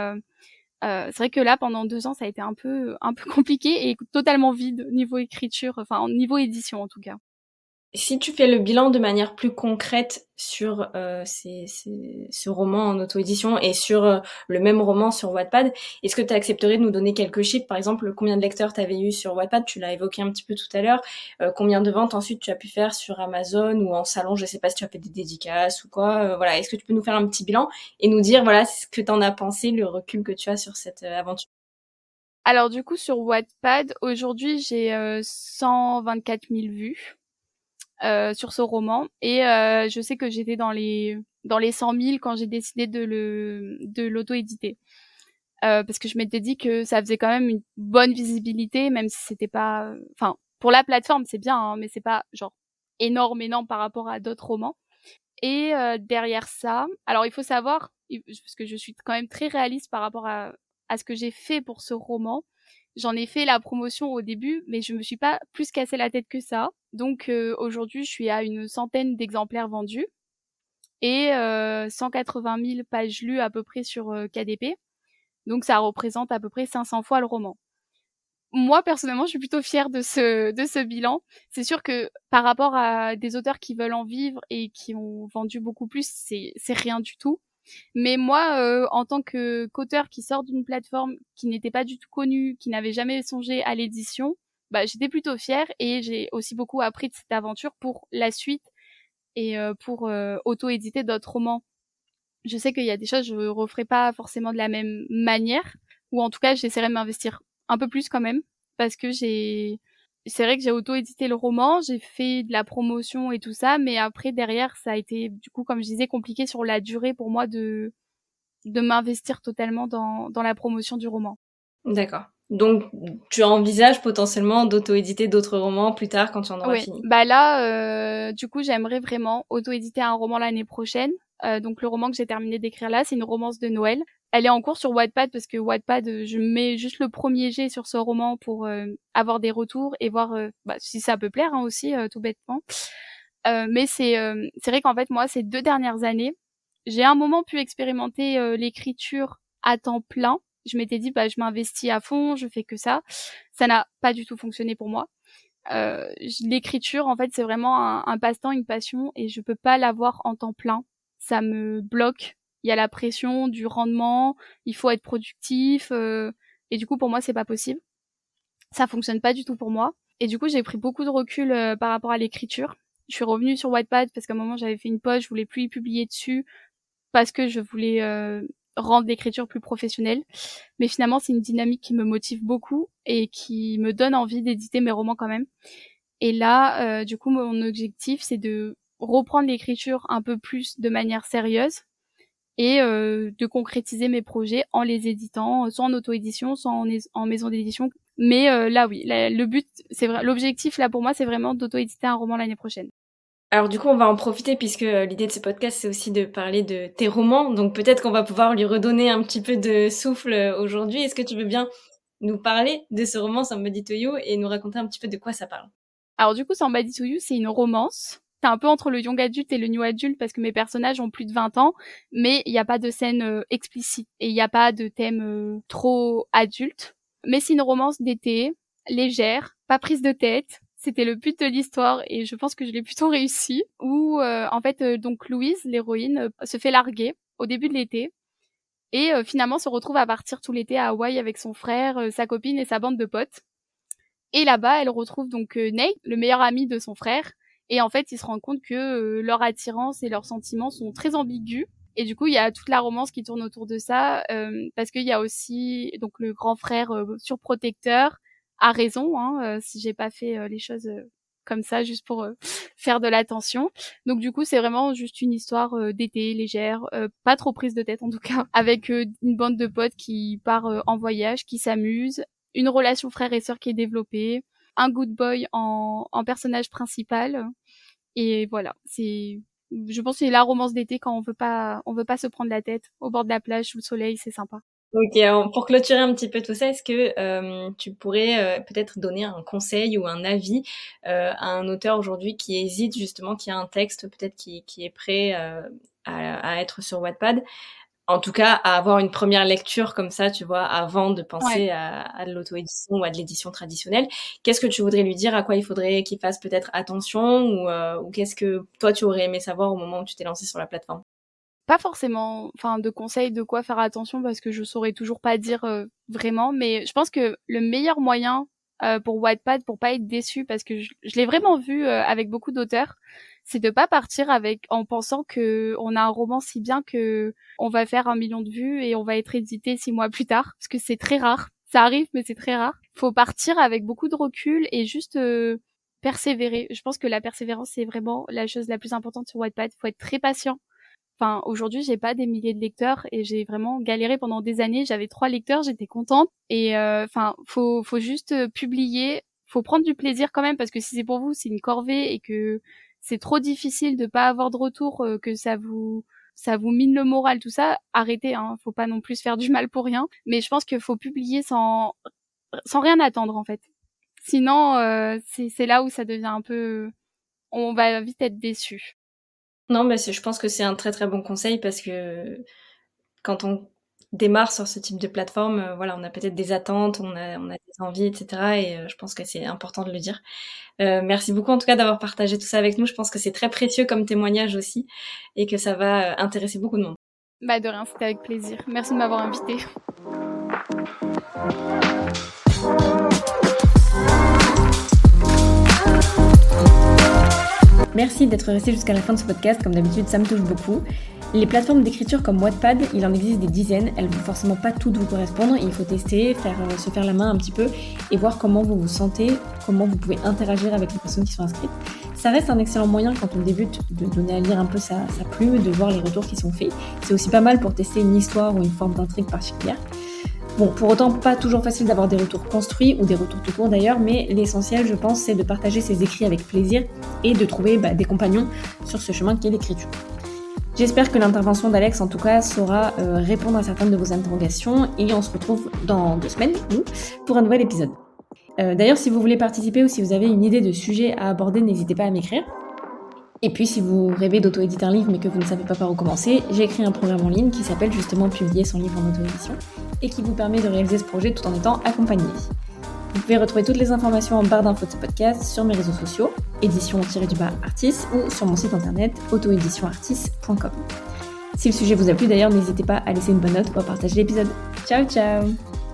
c'est vrai que là pendant deux ans ça a été un peu un peu compliqué et totalement vide niveau écriture, enfin niveau édition en tout cas. Si tu fais le bilan de manière plus concrète sur euh, ce roman en auto-édition et sur euh, le même roman sur Wattpad, est-ce que tu accepterais de nous donner quelques chiffres? Par exemple, combien de lecteurs tu avais eu sur Wattpad? Tu l'as évoqué un petit peu tout à l'heure. Euh, combien de ventes ensuite tu as pu faire sur Amazon ou en salon? Je sais pas si tu as fait des dédicaces ou quoi. Euh, voilà, est-ce que tu peux nous faire un petit bilan et nous dire voilà ce que tu en as pensé, le recul que tu as sur cette aventure? Alors du coup sur Wattpad, aujourd'hui j'ai 124 000 vues. Euh, sur ce roman. Et euh, je sais que j'étais dans les dans les 100 000 quand j'ai décidé de le de l'auto-éditer. Euh, parce que je m'étais dit que ça faisait quand même une bonne visibilité même si c'était pas enfin pour la plateforme c'est bien hein, mais c'est pas genre énorme énorme par rapport à d'autres romans. Et derrière ça alors il faut savoir parce que je suis quand même très réaliste par rapport à à ce que j'ai fait pour ce roman J'en ai fait la promotion au début, mais je me suis pas plus cassé la tête que ça. Donc euh, aujourd'hui, je suis à une centaine d'exemplaires vendus et euh, 180 000 pages lues à peu près sur euh, KDP. Donc ça représente à peu près 500 fois le roman. Moi personnellement, je suis plutôt fière de ce bilan. C'est sûr que par rapport à des auteurs qui veulent en vivre et qui ont vendu beaucoup plus, c'est rien du tout. Mais moi, euh, en tant que qu'auteur qui sort d'une plateforme qui n'était pas du tout connue, qui n'avait jamais songé à l'édition, bah, j'étais plutôt fière et j'ai aussi beaucoup appris de cette aventure pour la suite et euh, pour euh, auto-éditer d'autres romans. Je sais qu'il y a des choses je ne referai pas forcément de la même manière, ou en tout cas j'essaierai de m'investir un peu plus quand même, parce que j'ai c'est vrai que j'ai auto-édité le roman, j'ai fait de la promotion et tout ça, mais après derrière ça a été du coup comme je disais compliqué sur la durée pour moi de de m'investir totalement dans dans la promotion du roman. D'accord. Donc tu envisages potentiellement d'auto-éditer d'autres romans plus tard quand tu en auras oui. fini? Bah là, euh, du coup, j'aimerais vraiment auto-éditer un roman l'année prochaine. Euh, donc le roman que j'ai terminé d'écrire là, c'est une romance de Noël elle est en cours sur Wattpad parce que Wattpad, euh, je mets juste le premier jet sur ce roman pour euh, avoir des retours et voir euh, bah, si ça peut plaire hein, aussi, tout bêtement. mais c'est c'est vrai qu'en fait moi ces deux dernières années, j'ai un moment pu expérimenter l'écriture à temps plein. Je m'étais dit bah je m'investis à fond, je fais que ça. Ça n'a pas du tout fonctionné pour moi. l'écriture en fait c'est vraiment un, un passe-temps, une passion et je peux pas l'avoir en temps plein. Ça me bloque il y a la pression du rendement, il faut être productif, euh, et du coup pour moi c'est pas possible. Ça fonctionne pas du tout pour moi. Et du coup j'ai pris beaucoup de recul euh, par rapport à l'écriture. Je suis revenue sur Whitepad parce qu'à un moment j'avais fait une pause, je voulais plus y publier dessus parce que je voulais euh, rendre l'écriture plus professionnelle. Mais finalement c'est une dynamique qui me motive beaucoup et qui me donne envie d'éditer mes romans quand même. Et là, du coup, mon objectif, c'est de reprendre l'écriture un peu plus de manière sérieuse, et euh, de concrétiser mes projets en les éditant, soit en auto-édition, soit en, maison d'édition. Mais euh, là, oui, le but, c'est vrai, l'objectif là pour moi, c'est vraiment d'auto-éditer un roman l'année prochaine. Alors du coup, on va en profiter puisque euh, l'idée de ce podcast, c'est aussi de parler de tes romans. Donc peut-être qu'on va pouvoir lui redonner un petit peu de souffle aujourd'hui. Est-ce que tu veux bien nous parler de ce roman Somebody to You et nous raconter un petit peu de quoi ça parle? Alors du coup, Somebody to You, c'est une romance un peu entre le young adulte et le new adulte parce que mes personnages ont plus de 20 ans, mais il n'y a pas de scène euh, explicite et il n'y a pas de thème euh, trop adulte. Mais c'est une romance d'été, légère, pas prise de tête. C'était le but de l'histoire et je pense que je l'ai plutôt réussi. Où euh, en fait donc Louise, l'héroïne, se fait larguer au début de l'été et finalement se retrouve à partir tout l'été à Hawaï avec son frère, sa copine et sa bande de potes. Et là-bas, elle retrouve donc Nate, le meilleur ami de son frère, et en fait, ils se rendent compte que euh, leur attirance et leurs sentiments sont très ambigus. Et du coup, il y a toute la romance qui tourne autour de ça, euh, parce qu'il y a aussi donc le grand frère euh, surprotecteur a raison, hein, si j'ai pas fait les choses comme ça juste pour faire de l'attention. Donc du coup, c'est vraiment juste une histoire d'été légère, pas trop prise de tête en tout cas, avec une bande de potes qui part en voyage, qui s'amuse, une relation frère et sœur qui est développée, un good boy en, personnage principal. Et voilà, c'est, je pense que c'est la romance d'été quand on veut pas, on veut pas se prendre la tête au bord de la plage sous le soleil, c'est sympa. Ok, pour clôturer un petit peu tout ça, est-ce que euh, tu pourrais euh, peut-être donner un conseil ou un avis euh, à un auteur aujourd'hui qui hésite justement, qui a un texte peut-être qui, qui est prêt à, à, être sur Wattpad en tout cas, à avoir une première lecture comme ça, tu vois, avant de penser à, à, de l'auto-édition ou à de l'édition traditionnelle. Qu'est-ce que tu voudrais lui dire? À quoi il faudrait qu'il fasse peut-être attention Ou, euh, ou qu'est-ce que toi, tu aurais aimé savoir au moment où tu t'es lancé sur la plateforme? Pas forcément, enfin, de conseils de quoi faire attention parce que je saurais toujours pas dire euh, vraiment. Mais je pense que le meilleur moyen euh, pour Wattpad, pour pas être déçu, parce que je, je l'ai vraiment vu avec beaucoup d'auteurs, c'est de pas partir avec en pensant que on a un roman si bien que on va faire un million de vues et on va être édité six mois plus tard, parce que c'est très rare. Ça arrive, mais c'est très rare. Faut partir avec beaucoup de recul et juste euh, persévérer. Je pense que la persévérance c'est vraiment la chose la plus importante sur Wattpad. Faut être très patient. Enfin, aujourd'hui, j'ai pas des milliers de lecteurs et j'ai vraiment galéré pendant des années. J'avais trois lecteurs, j'étais contente. Et euh, enfin, faut faut juste euh, publier. Faut prendre du plaisir quand même parce que si c'est pour vous, c'est une corvée et que c'est trop difficile de pas avoir de retour, euh, que ça vous ça vous mine le moral, tout ça, arrêtez, hein, faut pas non plus faire du mal pour rien. Mais je pense qu'il faut publier sans sans rien attendre en fait. Sinon, euh, c'est là où ça devient un peu, on va vite être déçu. Non, mais je pense que c'est un très très bon conseil parce que quand on démarre sur ce type de plateforme, euh, voilà, on a peut-être des attentes, on a, on a des envies, etc. Et euh, je pense que c'est important de le dire. Euh, merci beaucoup en tout cas d'avoir partagé tout ça avec nous. Je pense que c'est très précieux comme témoignage aussi et que ça va intéresser beaucoup de monde. Bah de rien, c'était avec plaisir. Merci de m'avoir invité. Merci d'être resté jusqu'à la fin de ce podcast. Comme d'habitude, ça me touche beaucoup. Les plateformes d'écriture comme Wattpad, il en existe des dizaines. Elles vont forcément pas toutes vous correspondre. Il faut tester, faire, euh, se faire la main un petit peu et voir comment vous vous sentez, comment vous pouvez interagir avec les personnes qui sont inscrites. Ça reste un excellent moyen quand on débute de donner à lire un peu sa, plume, de voir les retours qui sont faits. C'est aussi pas mal pour tester une histoire ou une forme d'intrigue particulière. Bon, pour autant, pas toujours facile d'avoir des retours construits ou des retours tout court d'ailleurs, mais l'essentiel, je pense, c'est de partager ses écrits avec plaisir et de trouver bah, des compagnons sur ce chemin qui est l'écriture. J'espère que l'intervention d'Alex, en tout cas, saura euh, répondre à certaines de vos interrogations et on se retrouve dans deux semaines, nous, pour un nouvel épisode. Euh, d'ailleurs, si vous voulez participer ou si vous avez une idée de sujet à aborder, n'hésitez pas à m'écrire. Et puis, si vous rêvez d'auto-éditer un livre mais que vous ne savez pas par où commencer, j'ai écrit un programme en ligne qui s'appelle justement Publier son livre en auto-édition et qui vous permet de réaliser ce projet tout en étant accompagné. Vous pouvez retrouver toutes les informations en barre d'infos de ce podcast sur mes réseaux sociaux, édition-du-bas Artis ou sur mon site internet autoéditionartis.com. Si le sujet vous a plu d'ailleurs, n'hésitez pas à laisser une bonne note ou à partager l'épisode. Ciao ciao